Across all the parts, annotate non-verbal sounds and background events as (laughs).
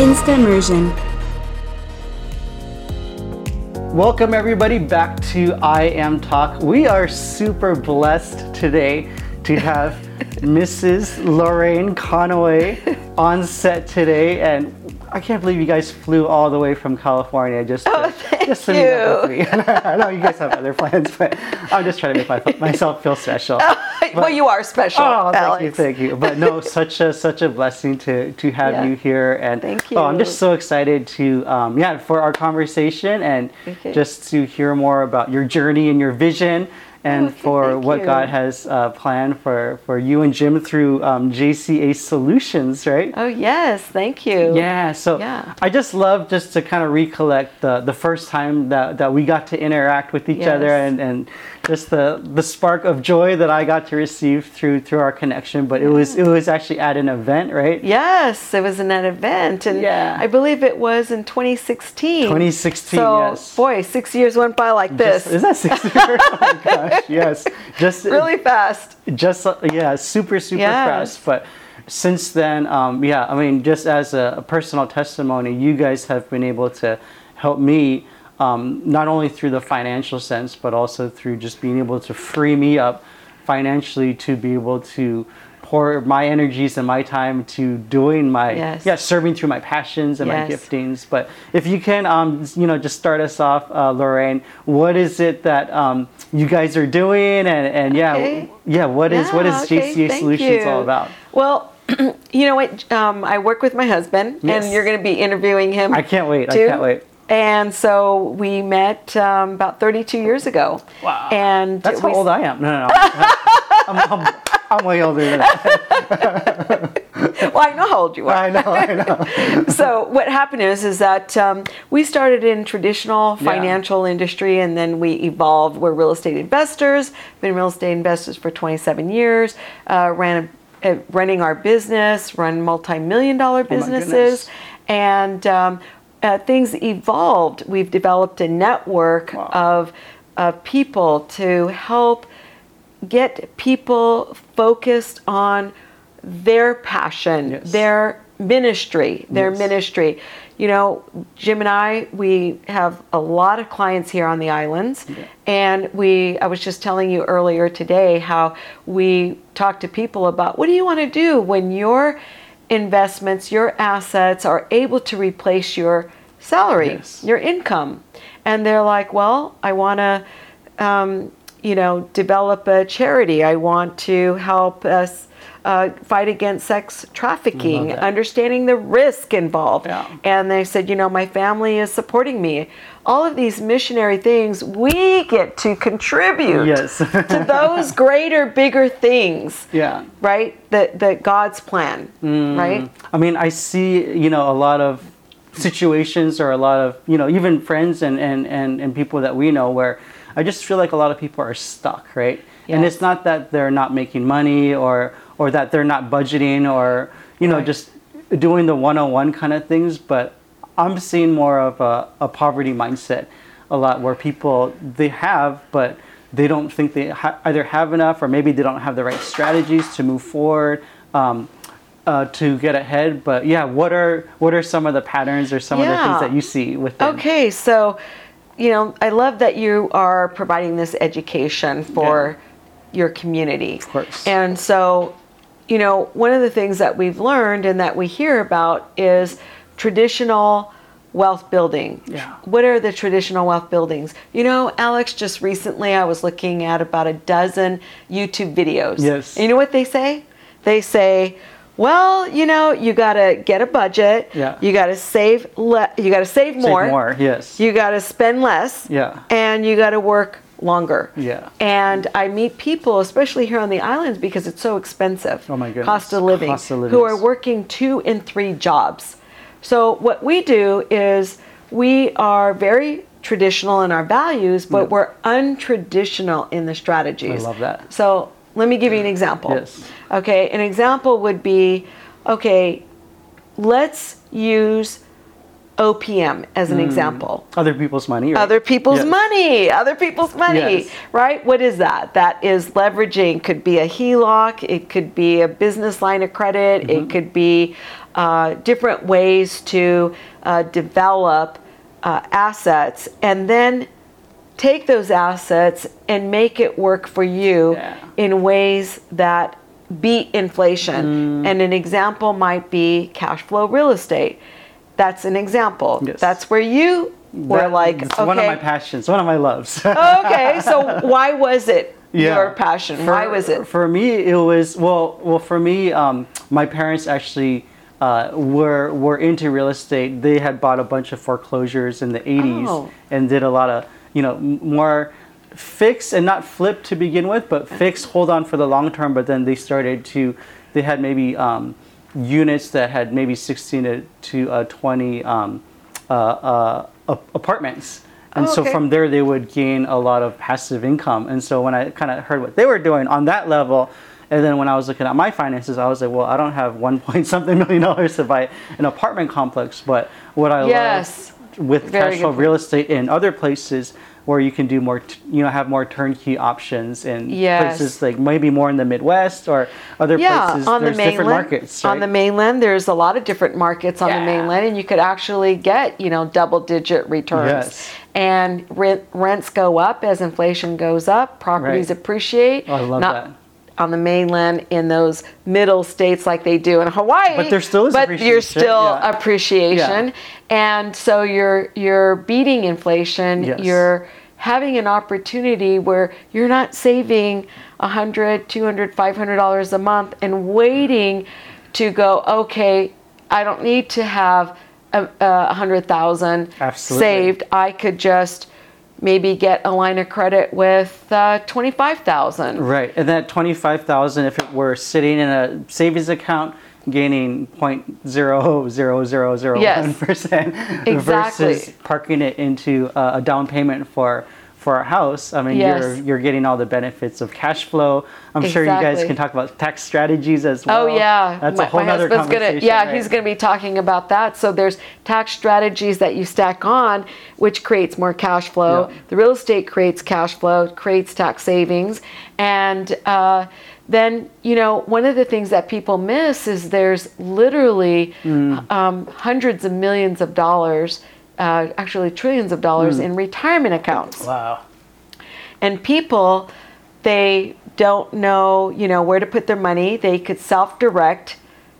Instamersion. Welcome, everybody, back to iM Talk. We are super blessed today to have (laughs) Mrs. Lorraine Conaway on set today. And I can't believe you guys flew all the way from California just to, Oh, just to meet up with me. (laughs) I know you guys have other plans, but I'm just trying to make my, myself feel special. (laughs) Oh, well, you are special, Oh, thank Alex. you, thank you. But no, (laughs) such a such a blessing to to have Yeah. you here, and Thank you. Oh, I'm just so excited to um, yeah for our conversation and Okay. just to hear more about your journey and your vision. And Okay, for what you. God has uh, planned for, for you and Jim through um, JCA Solutions, right? Oh yes, thank you. Yeah, so Yeah. I just love just to kind of recollect the, the first time that, that we got to interact with each other and, and just the, the spark of joy that I got to receive through through our connection. But it was it was actually at an event, right? Yes, it was in an event, and Yeah. I believe it was in 2016. 2016, So, yes. boy, six years went by like this, Just- is that six years? (laughs) oh my gosh, yes. Just (laughs) really fast. just yeah super super Yes. fast but since then um, yeah i mean just as a, a personal testimony you guys have been able to help me um, not only through the financial sense but also through just being able to free me up financially to be able to pour my energies and my time to doing my Yes. yeah serving through my passions and my giftings but if you can um, you know just start us off uh, lorraine what is it that um, you guys are doing and, and yeah Okay. yeah what is what is okay, jca solutions all about Well, (clears throat) you know what? Um, I work with my husband, Yes. and you're going to be interviewing him. i can't wait too. i can't wait And so we met um, about 32 years ago. Wow. And that's we, how old i am no no no I'm, I'm, I'm way older than that (laughs) Well, I know how old you are. i know i know (laughs) so what happened is is that um, we started in traditional Yeah. financial industry and then we evolved we're real estate investors been real estate investors for 27 years uh, ran a, uh, running our business run multi-million dollar Oh my businesses goodness. and um, uh, things evolved we've developed a network Wow. of of people to help get people focused on their passion, Yes. their ministry, their Yes. ministry. You know, Jim and I, we have a lot of clients here on the islands, and we. I was just telling you earlier today how we talk to people about what do you want to do when your investments, your assets are able to replace your salary, Yes. your income, and they're like, well, I want to um, you know, develop a charity. I want to help us uh, fight against sex trafficking, understanding the risk involved. Yeah. And they said, you know, my family is supporting me. All of these missionary things, we get to contribute Yes. to (laughs) those greater, bigger things, yeah right? That that God's plan, right? I mean, I see, you know, a lot of situations or a lot of, you know, even friends and, and, and, and people that we know where I just feel like a lot of people are stuck, right? And it's not that they're not making money or, or that they're not budgeting or, you know, Right. just doing the one-on-one kind of things. But I'm seeing more of a, a poverty mindset a lot where people, they have, but they don't think they ha- either have enough or maybe they don't have the right strategies to move forward. Um, uh, to get ahead. But yeah, what are what are some of the patterns or some of the things that you see within? Okay, so you know, I love that you are providing this education for your community. Of course. And so, you know, one of the things that we've learned and that we hear about is traditional wealth building. Yeah. What are the traditional wealth buildings? You know, Alex, just recently I was looking at about a dozen YouTube videos. Yes. And you know what they say? They say, well, you know, you got to get a budget. Yeah. You got to save le- you got to save more. Save more. yes. You got to spend less. Yeah. And you got to work longer. Yeah. And I meet people, especially here on the islands, because it's so expensive. Oh my goodness. Cost of living. Cost of living Who are working two and three jobs. So what we do is we are very traditional in our values, but Yep. we're untraditional in the strategies. I love that. So let me give you an example. Yes. Okay, an example would be okay, let's use OPM as an Mm. example. Other people's money. Right? Other people's Yes. money, other people's money, Yes. right? What is that? That is leveraging. Could be a HELOC, it could be a business line of credit, Mm-hmm. it could be uh, different ways to uh, develop uh, assets, and then take those assets and make it work for you Yeah. in ways that beat inflation. Mm. And an example might be cash flow real estate. That's an example. Yes. That's where you were That- like, it's okay, one of my passions, one of my loves. (laughs) okay, so why was it Yeah. your passion? For- why was it? For me, it was well. Well, for me, um, my parents actually uh, were were into real estate. They had bought a bunch of foreclosures in the '80s Oh. and did a lot of you know m- more fix and not flip to begin with, but fix, hold on for the long term. But then they started to, they had maybe um, units that had maybe 16 to, to uh, 20 um, uh, uh, apartments. And Oh, so from there, they would gain a lot of passive income. And so when I kind of heard what they were doing on that level, and then when I was looking at my finances, I was like, well, I don't have one point something million dollars to buy an apartment complex. But what I Yes. love with Very cash flow real estate in other places where you can do more, t- you know, have more turnkey options in Yes. places like maybe more in the Midwest or other yeah, places. on the mainland. different markets. On the mainland, there's a lot of different markets on the mainland, and you could actually get you know double digit returns. Yes. And rent, rents go up as inflation goes up. Properties Right. appreciate. Oh, I love not that. On the mainland, in those middle states like they do in Hawaii, But there still is but you're still yeah. appreciation, and so you're you're beating inflation. Yes. You're having an opportunity where you're not saving 100 200 500 dollars a month and waiting to go okay i don't need to have a, a hundred thousand saved. I could just maybe get a line of credit with uh, 25000 Right, and that twenty-five thousand, if it were sitting in a savings account, gaining point zero zero zero zero one Yes. percent, Exactly. versus parking it into uh, a down payment for for a house. I mean, you're you're getting all the benefits of cash flow. I'm sure you guys can talk about tax strategies as well. Oh yeah, that's my, a whole other husband's gonna conversation. yeah right? he's gonna be talking about that. So there's tax strategies that you stack on, which creates more cash flow. Yeah. The real estate creates cash flow, creates tax savings, and uh, then you know one of the things that people miss is there's literally Mm. um, hundreds of millions of dollars, uh, actually trillions of dollars Mm. in retirement accounts Wow. and people they don't know you know where to put their money they could self-direct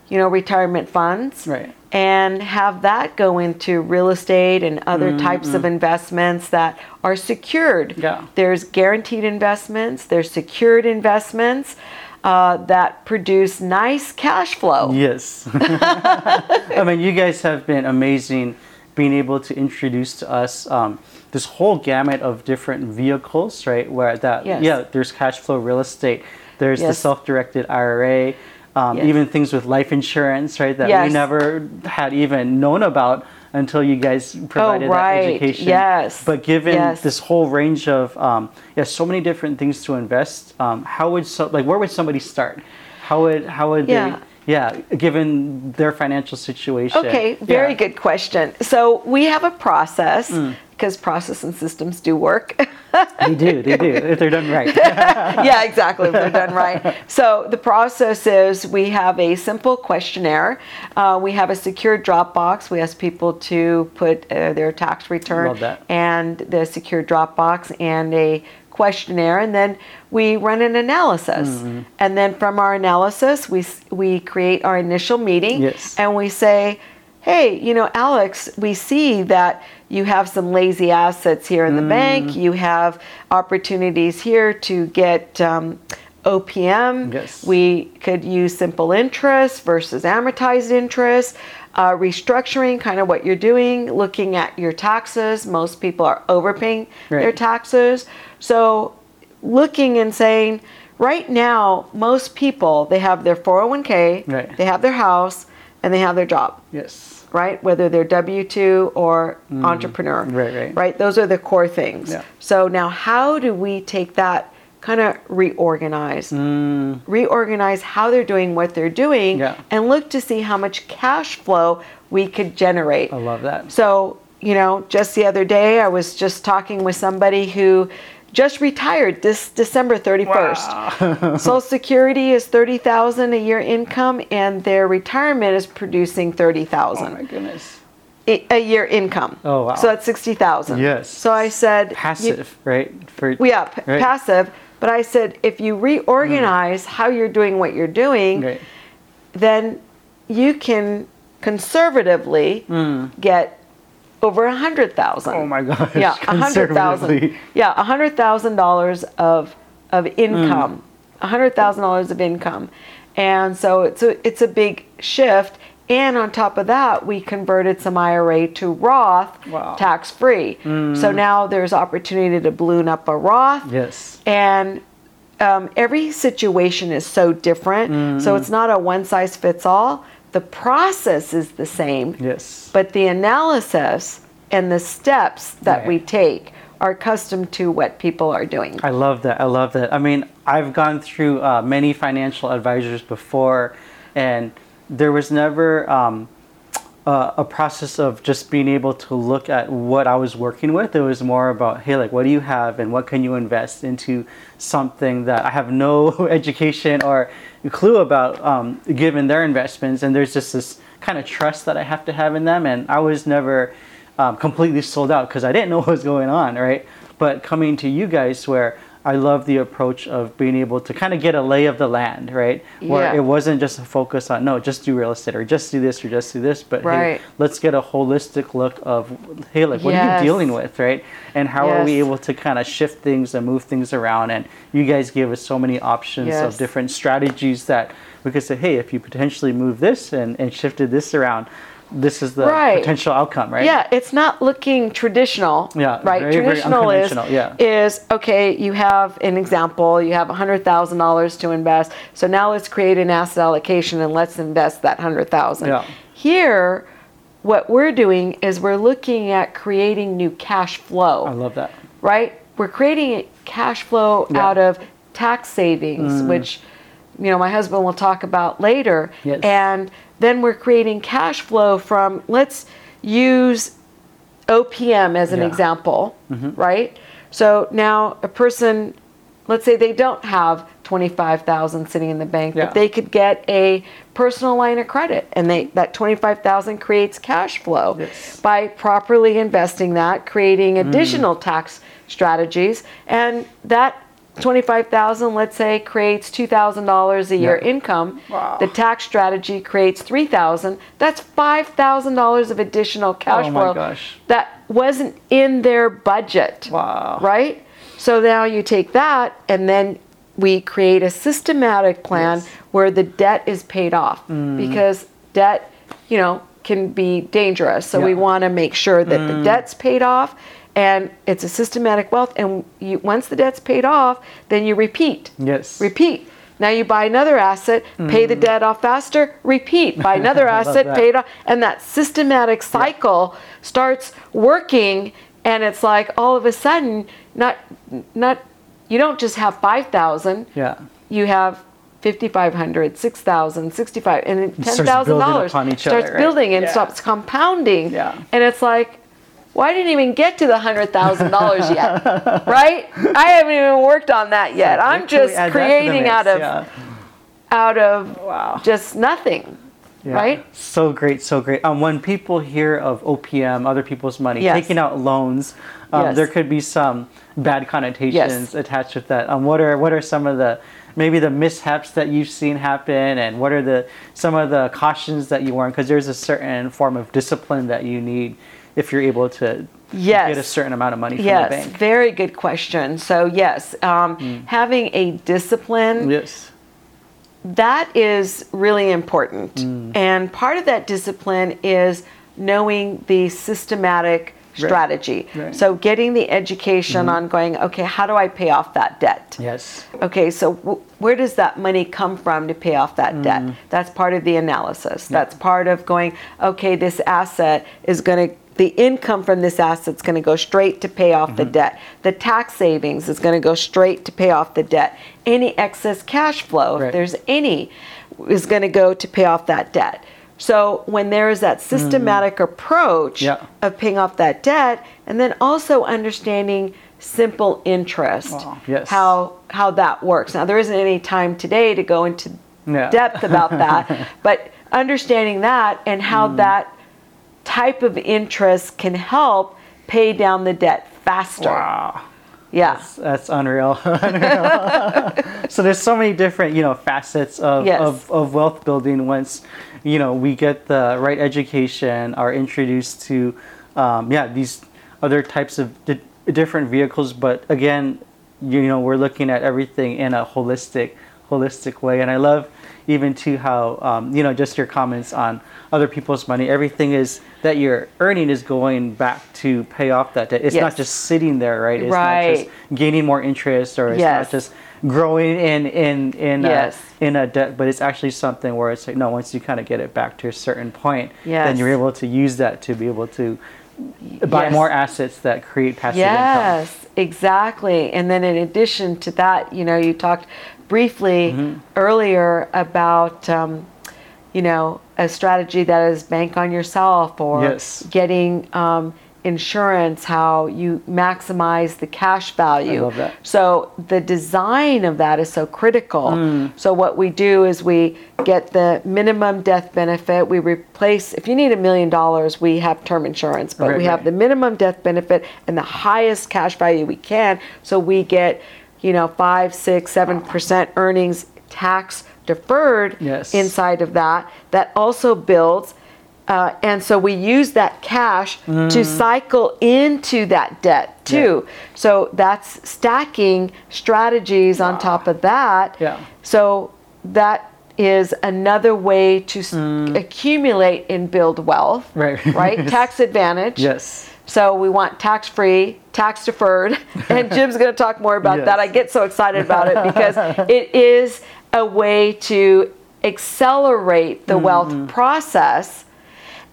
you know retirement funds Right. and have that go into real estate and other types of investments that are secured Yeah. there's guaranteed investments there's secured investments uh, that produce nice cash flow Yes. (laughs) I mean, you guys have been amazing being able to introduce to us um, this whole gamut of different vehicles, right? Where that, Yes. yeah, there's cash flow real estate, there's the self directed IRA, um, Yes. even things with life insurance, right? That Yes. we never had even known about until you guys provided Oh, right. that education. Yes. But given Yes. this whole range of, um, yeah, so many different things to invest, um, how would so, like, where would somebody start? How would, how would Yeah. they, yeah, given their financial situation. Okay, very Yeah. good question. So we have a process Mm. Because process and systems do work. They do, they do, if they're done right. (laughs) yeah, exactly. If they're done right. So the process is we have a simple questionnaire. Uh, we have a secure Dropbox. We ask people to put uh, their tax return and the secure Dropbox and a questionnaire, and then we run an analysis. Mm-hmm. And then from our analysis, we we create our initial meeting, Yes. and we say. Hey, you know, Alex, we see that you have some lazy assets here in the bank. You have opportunities here to get um, OPM. Yes. We could use simple interest versus amortized interest. Uh, restructuring, kind of what you're doing, looking at your taxes. Most people are overpaying their taxes. So, looking and saying, right now, most people, they have their 401k, Right. they have their house, and they have their job yes. Right? Whether they're W 2 or entrepreneur. Mm. Right, right. Right? Those are the core things. Yeah. So now, how do we take that kind of reorganize? Mm, Reorganize how they're doing what they're doing Yeah. and look to see how much cash flow we could generate. I love that. So, you know, just the other day, I was just talking with somebody who just retired this December 31st. Wow. (laughs) Social Security is 30,000 a year income and their retirement is producing 30,000 oh my goodness. a year income. Oh, wow. So that's 60,000. Yes. So I said you- Passive, right? For yeah, p- right? passive, but I said if you reorganize mm. how you're doing what you're doing, Right. then you can conservatively mm. get over a hundred thousand. Oh my gosh. Yeah, a hundred thousand. Yeah, a hundred thousand dollars of of income, a hundred thousand dollars of income, and so it's a it's a big shift. And on top of that, we converted some IRA to Roth, Wow. tax free. So now there's opportunity to balloon up a Roth, Yes. and um, every situation is so different. Mm. So it's not a one size fits all. The process is the same, Yes. but the analysis and the steps that Right. we take are accustomed to what people are doing. I love that. I love that. I mean, I've gone through uh, many financial advisors before, and there was never um, uh, a process of just being able to look at what I was working with. It was more about, hey, like, what do you have, and what can you invest into something that I have no (laughs) education or clue about, um, given their investments. And there's just this kind of trust that I have to have in them, and I was never um, completely sold out because I didn't know (laughs) what was going on, right? But coming to you guys, where I love the approach of being able to kind of get a lay of the land, right? Where Yeah. it wasn't just a focus on no, just do real estate or just do this or just do this, but Right. hey, let's get a holistic look of hey, like what are you dealing with, right? And how are we able to kind of shift things and move things around? And you guys give us so many options Yes. of different strategies that we could say, hey, if you potentially move this and, and shifted this around, this is the Right. potential outcome, right? Yeah, it's not looking traditional. Yeah, right. very, very traditional is yeah. is okay. You have an example. You have hundred thousand dollars to invest. So now let's create an asset allocation and let's invest that hundred thousand. Yeah. Here, what we're doing is we're looking at creating new cash flow. I love that. right? We're creating cash flow Yeah. Mm. out of tax savings, which you know my husband will talk about later. Yes. And then we're creating cash flow from let's use OPM as an Yeah. Mm-hmm. example, right? So now a person, let's say they don't have 25,000 sitting in the bank, Yeah. but they could get a personal line of credit and they that 25,000 creates cash flow Yes. by properly investing that, creating Mm. additional tax strategies and that 25,000 let's say creates $2,000 a year Yeah. income. Wow. The tax strategy creates 3,000. That's $5,000 of additional cash Oh my flow gosh. that wasn't in their budget. Wow. Right? So now you take that and then we create a systematic plan Yes. Mm. where the debt is paid off because debt, you know, can be dangerous. So we Yeah. Mm. want to make sure that the debt's paid off and it's a systematic wealth and you once the debt's paid off, then you repeat. Yes. Repeat. Now you buy another asset, pay the debt off faster, repeat. Buy (laughs) another Mm. I love asset, pay it off. And that systematic cycle starts working and it's like all of a sudden not not you don't just have 5,000, Yeah. you have 5500 6000 65 and $10,000 building upon each starts other, right? building and Yeah. stops compounding Yeah. and it's like well, I didn't even get to the hundred thousand dollars yet, (laughs) right? I haven't even worked on that yet. I'm till we just add that to the creating mix, out of yeah. out of Wow. just nothing, Yeah. right? So great, so great. Um, when people hear of OPM, other people's money, Yes. taking out loans, um, Yes. there could be some bad connotations Yes. attached with that. Um, what are what are some of the maybe the mishaps that you've seen happen, and what are the some of the cautions that you warn? Because there's a certain form of discipline that you need if you're able to Yes. get a certain amount of money from Yes, the bank. Yes, very good question. So yes, um, having a discipline Yes. that is really important. Mm. And part of that discipline is knowing the systematic strategy. Right. Mm-hmm. So getting the education on going, okay, how do I pay off that debt? Yes. Okay, so w- where does that money come from to pay off that debt? That's part of the analysis. That's part of going, okay, this asset is going to, the income from this asset is going to go straight to pay off the debt. The tax savings is going to go straight to pay off the debt. Any excess cash flow, if there's any, is going to go to pay off that debt. So when there is that systematic approach Yeah. of paying off that debt, and then also understanding simple interest. Wow, yes. How how that works. Now there isn't any time today to go into depth about that, (laughs) but understanding that and how Mm. that type of interest can help pay down the debt faster. Wow. Yeah. That's unreal. (laughs) Unreal. (laughs) so there's so many different, you know, facets of, Yes. of, of wealth building once, you know, we get the right education, are introduced to, um, yeah, these other types of di- different vehicles. But again, you know, we're looking at everything in a holistic, holistic way. And I love even to how, um, you know, just your comments on other people's money. Everything is that you're earning is going back to pay off that debt. It's not just sitting there, right? It's not just gaining more interest or it's Yes. not just growing in in in Yes. a, in a debt but it's actually something where it's like no once you kind of get it back to a certain point then you're able to use that to be able to buy Yes. more assets that create passive income Yes, exactly. And then in addition to that, you know, you talked briefly Mm-hmm. earlier about, um, you know, a strategy that is bank on yourself or Yes. getting um, insurance, how you maximize the cash value. love that. So the design of that is so critical. Mm. So what we do is we get the minimum death benefit. We replace if you need a million dollars, we have term insurance, but Right, we have the minimum death benefit and the highest cash value we can. So we get, you know, five, six, seven percent earnings tax deferred Yes. inside of that. That also builds. Uh, and so we use that cash Mm. to cycle into that debt too. So that's stacking strategies on top of that. Yeah. So that is another way to s accumulate and build wealth. Mm. Right. (laughs) Right? Tax advantage. yes So we want tax free, tax deferred, (laughs) and Jim's going to talk more about Yes. that. I get so excited about it because (laughs) it is a way to accelerate the Mm-hmm. wealth process.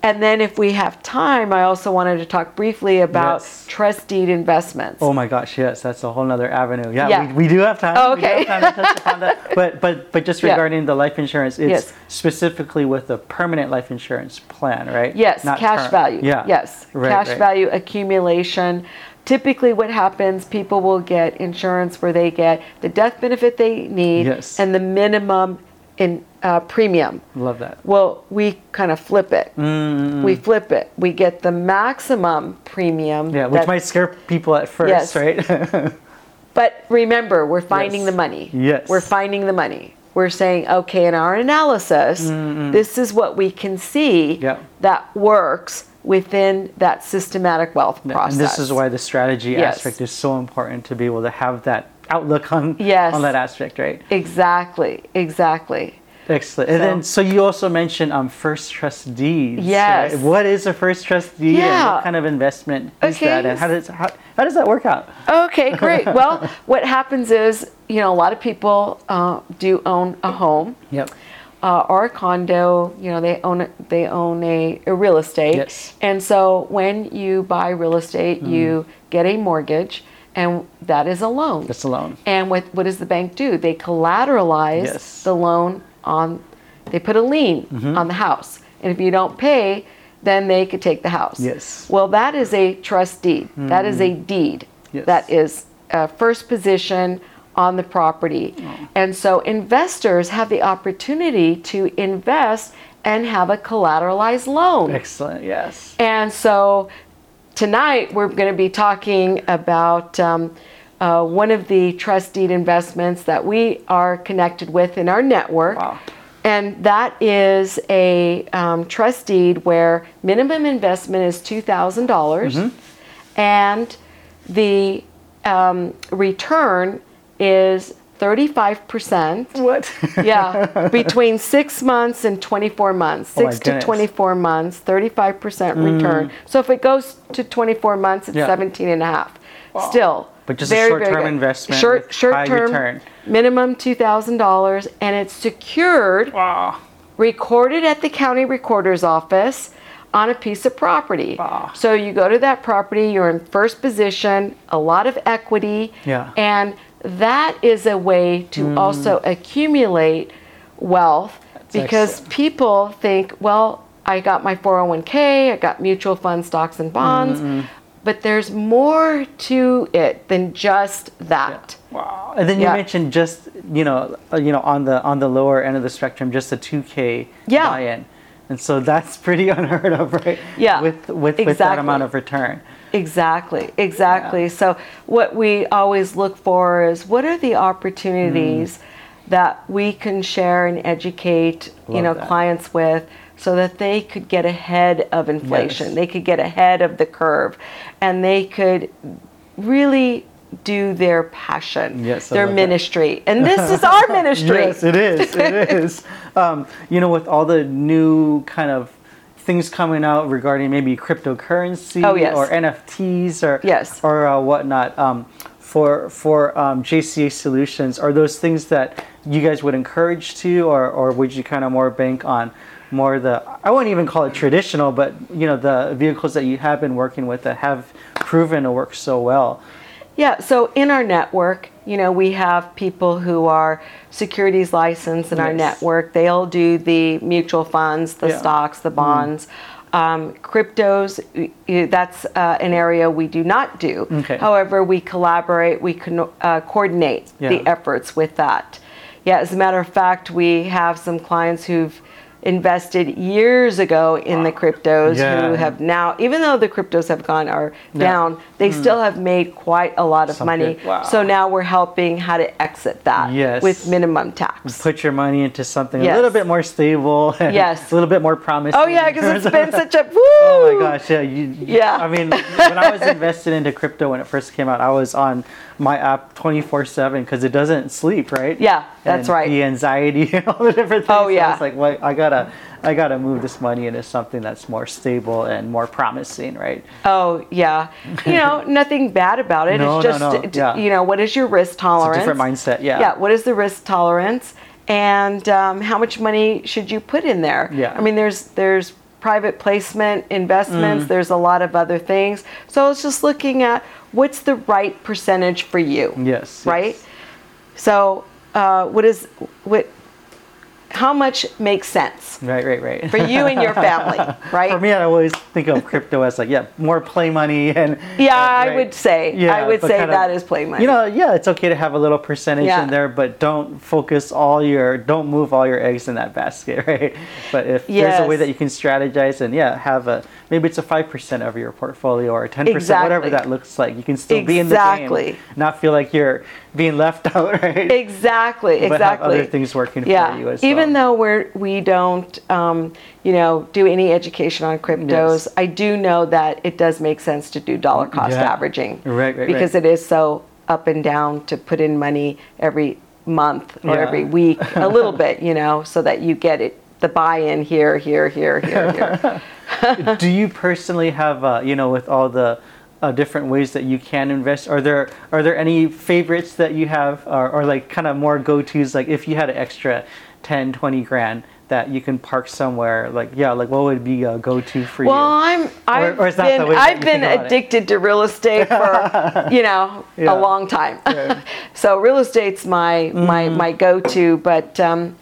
And then, if we have time, I also wanted to talk briefly about Yes. trust deed investments. oh my gosh yes that's a whole other avenue yeah, Yeah. We, we do have time Oh, We do have okay. time to touch upon that. (laughs) but but but just Yeah. regarding the life insurance it's Yes. specifically with the permanent life insurance plan right Yes, Not cash term. value. yeah Yes, Right, cash right. value accumulation. Typically, what happens, people will get insurance where they get the death benefit they need Yes. and the minimum in uh, premium. love that Well, we kind of flip it. Mm. We flip it. We get the maximum premium. yeah which might scare people at first Yes. right (laughs) But remember, we're finding Yes. the money. Yes. We're finding the money. We're saying, okay, in our analysis, this is what we can see Yeah. that works within that systematic wealth Yeah, process. And this is why the strategy Yes. aspect is so important to be able to have that outlook on Yes. on that aspect, right? Exactly, exactly. Excellent. And then, so you also mentioned um, first trust deeds. Yes. right? What is a first trust deed, and Yeah. what kind of investment is Okay. that, and how does how, how does that work out? Okay, great. (laughs) well, what happens is, you know, a lot of people uh, do own a home. Yep. uh, or a condo, you know, they own they own a, a real estate. Yes. Mm. And so when you buy real estate, you get a mortgage, and that is a loan. That's a loan. And what what does the bank do? They collateralize Yes. Mm-hmm. the loan on. They put a lien on the house, and if you don't pay, then they could take the house. Yes. Mm-hmm. Well, that is a trust deed. That is a deed. Yes. That is uh, first position on the property. Oh. And so investors have the opportunity to invest and have a collateralized loan. Excellent. Yes. And so tonight we're going to be talking about um, uh, one of the trust deed investments that we are connected with in our network. Wow. And that is a um, trust deed where minimum investment is $2,000 and the um, return is 35%. What? Yeah, between six months and 24 months. Oh Six to goodness. 24 months, 35% mm. return. So if it goes to 24 months, it's Yeah. 17 and a half. Still. But just a very, very short-term good. investment Short, short high term, return. minimum $2,000, and it's secured, wow. recorded at the county recorder's office on a piece of property. Wow. So you go to that property, you're in first position, a lot of equity, Yeah. and that is a way to Mm. also accumulate wealth because excellent. people think, well, I got my 401k, I got mutual funds, stocks, and bonds, but there's more to it than just that. Wow. And then you Yeah. mentioned just you know uh, you know on the on the lower end of the spectrum just a 2k Yeah. buy-in. And so that's (laughs) pretty unheard of, right? Yeah, With with, with that amount of return. Exactly, exactly. Yeah. So what we always look for is what are the opportunities that we can share and educate, you know, that. clients with so that they could get ahead of inflation. Yes. They could get ahead of the curve and they could really do their passion, Yes, their love that. ministry. And this is (laughs) our ministry. Yes, it is. It is. (laughs) Um, you know, with all the new kind of things coming out regarding maybe cryptocurrency Oh, yes. or NFTs or Yes. or uh, whatnot. Um, for for um, JCA Solutions, are those things that you guys would encourage to, or or would you kind of more bank on more the I wouldn't even call it traditional, but you know the vehicles that you have been working with that have proven to work so well. Yeah, so in our network, you know, we have people who are securities licensed in our network. They'll do the mutual funds, the Yeah. Stocks, the bonds. Um, cryptos, that's uh, an area we do not do. Okay. However, we collaborate, we can uh, coordinate the efforts with that. Yeah, as a matter of fact, we have some clients who've invested years ago in the cryptos Yeah. who have now, even though the cryptos have gone are Yeah. down, they hmm. still have made quite a lot of Some money. wow. So now we're helping how to exit that Yes. with minimum tax. Put your money into something Yes. a little bit more stable. and (laughs) Yes. a little bit more promising. Oh yeah, because it's been such a (laughs) woo. Oh my gosh, yeah. You, Yeah. I mean, when I was invested into crypto when it first came out, I was on my app 24 7 because it doesn't sleep, right? Yeah, that's right. The anxiety (laughs) and all the different things. Oh, So yeah. It's like, well, I gotta, I gotta move this money into something that's more stable and more promising, right? Oh yeah, you know (laughs) nothing bad about it. No, it's just no, d- yeah. you know what is your risk It's tolerance? a different mindset. Yeah. Yeah, what is the risk tolerance, and um, how much money should you put in there? Yeah. I mean, there's there's private placement investments. Mm. There's a lot of other things. So it's just looking at what's the right percentage for you. Yes. Right. yes. So uh, what is what? How much makes sense Right, right, right. for you and your family? (laughs) Right. For me, I always think of crypto as like, yeah, more play money (laughs) and. Yeah, and, I would say. Yeah, I would say kinda- that is play money. You know, yeah, it's okay to have a little percentage Yeah. in there, but don't focus all your, don't move all your eggs in that basket, (laughs) right? But if there's a way that you can strategize and yeah, have a maybe it's a five percent of your portfolio or ten percent, whatever that looks like, you can still be in the Exactly. game, not feel like you're being left (laughs) out, right? Exactly, But have exactly. other things working yeah. for you as Even well. though we're we don't, um, you know, do any education on cryptos, Yes. I do know that it does make sense to do dollar cost Yeah. averaging, Right, right, Because right. it is so up and down to put in money every month or Yeah. every week, a (laughs) little bit, you know, so that you get it the buy-in here, here, here, here, here. (laughs) do you personally have uh, you know with all the uh, different ways that you can invest are there are there any favorites that you have or, or like kind of more go-to's like if you had an extra 10 20 grand that you can park somewhere like yeah like what would be a go-to for Well, you Well, I'm I've or is that been I've been about it? addicted to real estate (laughs) for you know Yeah. a long time. Yeah. (laughs) so real estate's my my Mm-hmm. my go-to, but um,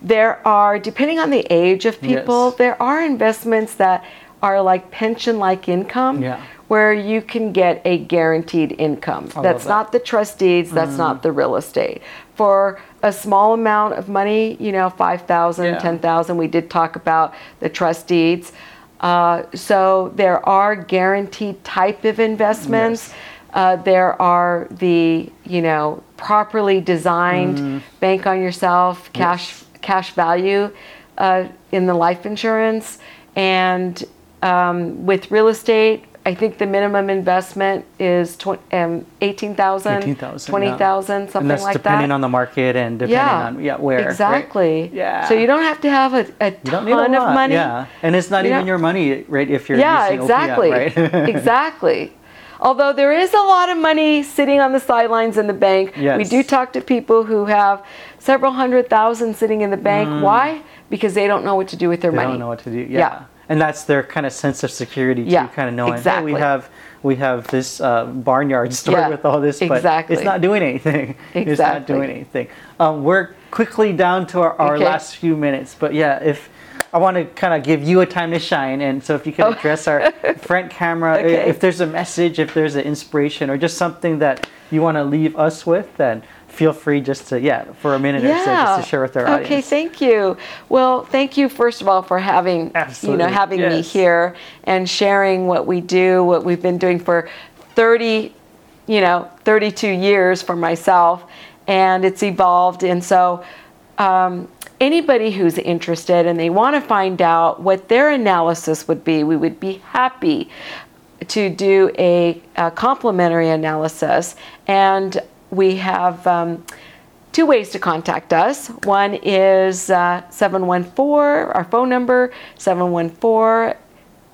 there are depending on the age of people, Yes. there are investments that are like pension-like income. Yeah. Where you can get a guaranteed income. love That's that. Mm. not the trust deeds. That's not the real estate. For a small amount of money, you know, 5,000, Yeah. 10,000, we did talk about the trust deeds. Uh, so there are guaranteed type of investments. Yes. Uh, there are the, you know, properly designed Mm-hmm. bank on yourself, cash cash value uh, in the life insurance. And um, with real estate, I think the minimum investment is tw- um, 18,000, 18,000, 20,000, something and that's like depending that. on the market and depending yeah. on yeah where right? Exactly. Yeah. So you don't have to have a, a you a ton of lot, money. yeah and it's not You even know- your money right if you're Yeah, using exactly. OPM, right (laughs) exactly. Although there is a lot of money sitting on the sidelines in the bank. We do talk to people who have several hundred thousand sitting in the bank. Why? Because they don't know what to do with their Mm. they money. don't know what to do. Yeah. And that's their kind of sense of security too, Yeah, kind of knowing hey, we have we have this uh, barnyard (laughs) store Yeah, with all this, but exactly. it's not doing anything. (laughs) It's not doing anything. Um, we're quickly down to our, our Okay. last few minutes, but yeah, if I want to kind of give you a time to shine. And so if you can address our (laughs) front camera, Okay. if there's a message, if there's an inspiration, or just something that you want to leave us with, then feel free just to, yeah, for a minute or so, just to share with our okay, audience. Okay, thank you. Well, thank you first of all for having you know having me here and sharing what we do, what we've been doing for 30, you know, 32 years for myself, and it's evolved. And so, um, anybody who's interested and they want to find out what their analysis would be, we would be happy to do a, a complimentary analysis. And we have um, two ways to contact us. One is uh, 714, our phone number, 714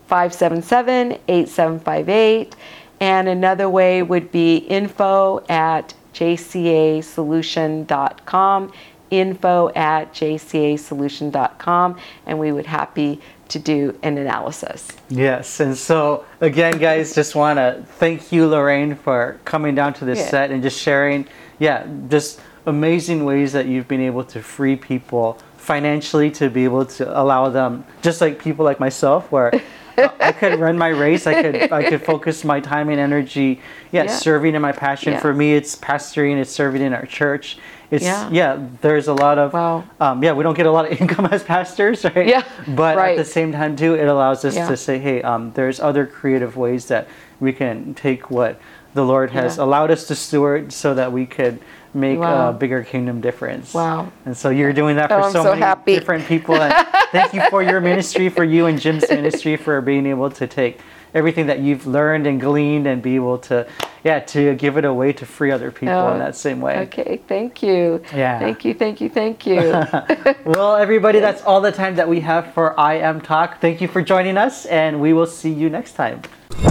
577 8758. And another way would be info at jcasolution.com. Info at jcasolution.com. And we would happy to do an analysis. Yes, and so again, guys, just want to thank you, Lorraine, for coming down to this Yeah. set and just sharing, yeah, just amazing ways that you've been able to free people financially to be able to allow them, just like people like myself, where (laughs) I could run my race, I could I could (laughs) focus my time and energy, yeah, Yeah. serving in my passion. Yeah. For me, it's pastoring, it's serving in our church. It's Yeah. yeah, there's a lot of Wow. um, yeah, we don't get a lot of (laughs) income as pastors, right? Yeah, but right. at the same time too, it allows us to say, hey, um, there's other creative ways that we can take what the Lord has allowed us to steward, so that we could make Wow. a bigger kingdom difference. Wow. And so you're doing that for Oh, so, so many happy. different people, and (laughs) thank you for your ministry, for you and Jim's ministry, for being able to take everything that you've learned and gleaned and be able to, yeah, to give it away to free other people Oh, in that same way. Okay, thank you. Yeah. Thank you, thank you, thank you. (laughs) Well, everybody, that's all the time that we have for iM Talk. Thank you for joining us, and we will see you next time.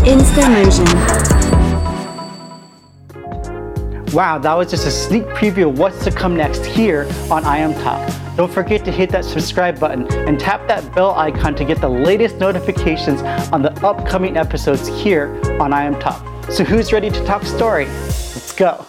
Instamersion. Wow, that was just a sneak preview of what's to come next here on iM Talk. Don't forget to hit that subscribe button and tap that bell icon to get the latest notifications on the upcoming episodes here on iM Talk. So, who's ready to talk story? Let's go.